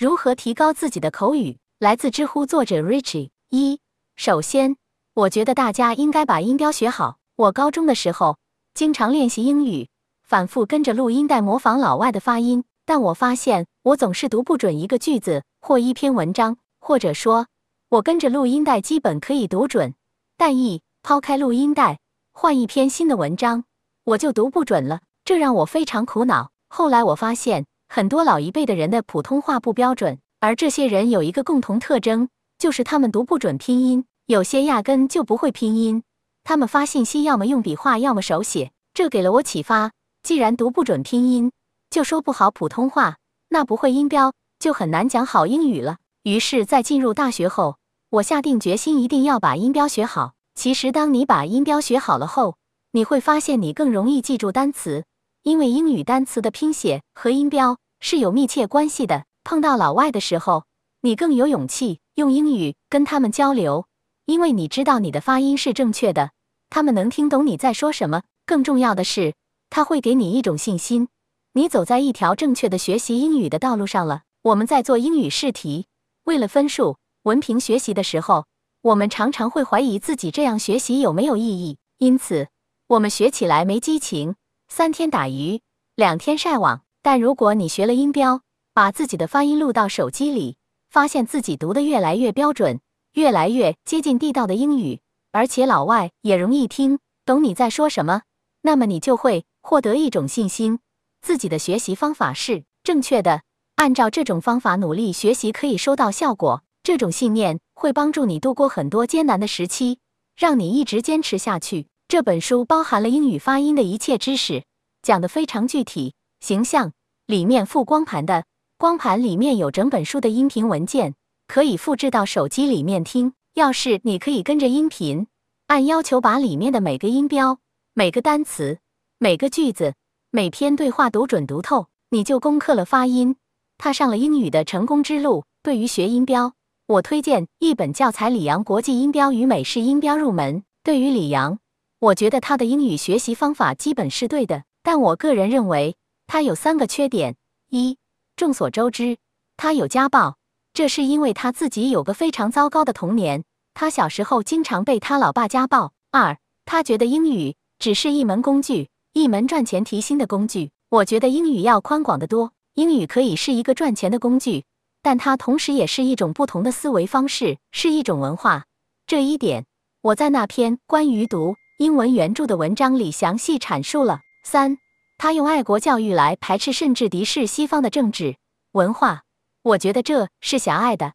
如何提高自己的口语？来自知乎作者 Richie。一，首先，我觉得大家应该把音标学好。我高中的时候经常练习英语，反复跟着录音带模仿老外的发音，但我发现我总是读不准一个句子或一篇文章，或者说，我跟着录音带基本可以读准，但一抛开录音带，换一篇新的文章，我就读不准了，这让我非常苦恼。后来我发现。很多老一辈的人的普通话不标准，而这些人有一个共同特征，就是他们读不准拼音，有些压根就不会拼音。他们发信息要么用笔画，要么手写。这给了我启发：既然读不准拼音，就说不好普通话，那不会音标就很难讲好英语了。于是，在进入大学后，我下定决心一定要把音标学好。其实，当你把音标学好了后，你会发现你更容易记住单词。因为英语单词的拼写和音标是有密切关系的。碰到老外的时候，你更有勇气用英语跟他们交流，因为你知道你的发音是正确的，他们能听懂你在说什么。更重要的是，他会给你一种信心，你走在一条正确的学习英语的道路上了。我们在做英语试题，为了分数、文凭学习的时候，我们常常会怀疑自己这样学习有没有意义，因此我们学起来没激情。三天打鱼两天晒网，但如果你学了音标，把自己的发音录到手机里，发现自己读得越来越标准，越来越接近地道的英语，而且老外也容易听懂你在说什么，那么你就会获得一种信心，自己的学习方法是正确的，按照这种方法努力学习可以收到效果。这种信念会帮助你度过很多艰难的时期，让你一直坚持下去。这本书包含了英语发音的一切知识，讲得非常具体、形象。里面附光盘的，光盘里面有整本书的音频文件，可以复制到手机里面听。要是你可以跟着音频，按要求把里面的每个音标、每个单词、每个句子、每篇对话读准读透，你就攻克了发音，踏上了英语的成功之路。对于学音标，我推荐一本教材《李阳国际音标与美式音标入门》。对于李阳。我觉得他的英语学习方法基本是对的，但我个人认为他有三个缺点：一，众所周知，他有家暴，这是因为他自己有个非常糟糕的童年，他小时候经常被他老爸家暴；二，他觉得英语只是一门工具，一门赚钱提薪的工具。我觉得英语要宽广得多，英语可以是一个赚钱的工具，但它同时也是一种不同的思维方式，是一种文化。这一点我在那篇关于读。英文原著的文章里详细阐述了。三，他用爱国教育来排斥甚至敌视西方的政治文化，我觉得这是狭隘的。